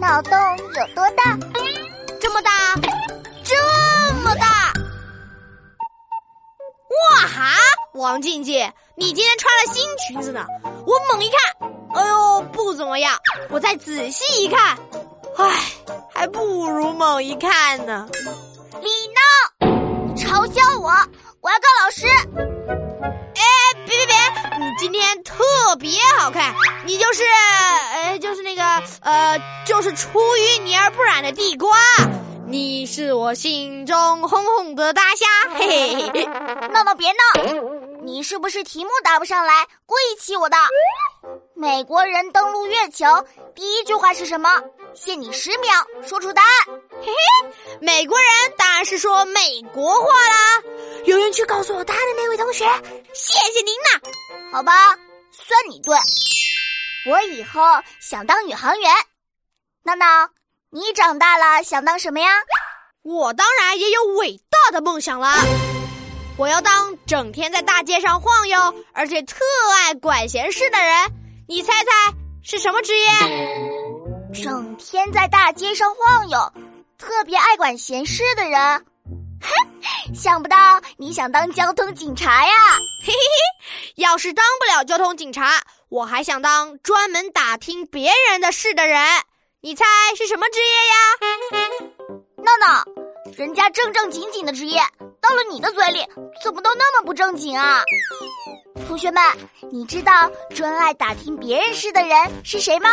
脑洞有多大？这么大，这么大！哇哈，王静静，你今天穿了新裙子呢！我猛一看，哎呦，不怎么样。我再仔细一看，唉，还不如猛一看呢。特别好看，你就是，呃，就是那个，呃，就是出淤泥而不染的地瓜。你是我心中红红的大虾，嘿嘿嘿！闹闹别闹，你是不是题目答不上来，故意气我的？美国人登陆月球第一句话是什么？限你十秒说出答案。嘿嘿，美国人当然是说美国话啦。有人去告诉我答案的那位同学，谢谢您呐。好吧，算你对。我以后想当宇航员。闹闹。你长大了想当什么呀？我当然也有伟大的梦想了，我要当整天在大街上晃悠，而且特爱管闲事的人。你猜猜是什么职业？整天在大街上晃悠，特别爱管闲事的人。哼，想不到你想当交通警察呀！嘿嘿嘿，要是当不了交通警察，我还想当专门打听别人的事的人。你猜是什么职业呀？闹闹，人家正正经经的职业，到了你的嘴里，怎么都那么不正经啊？同学们，你知道专爱打听别人事的人是谁吗？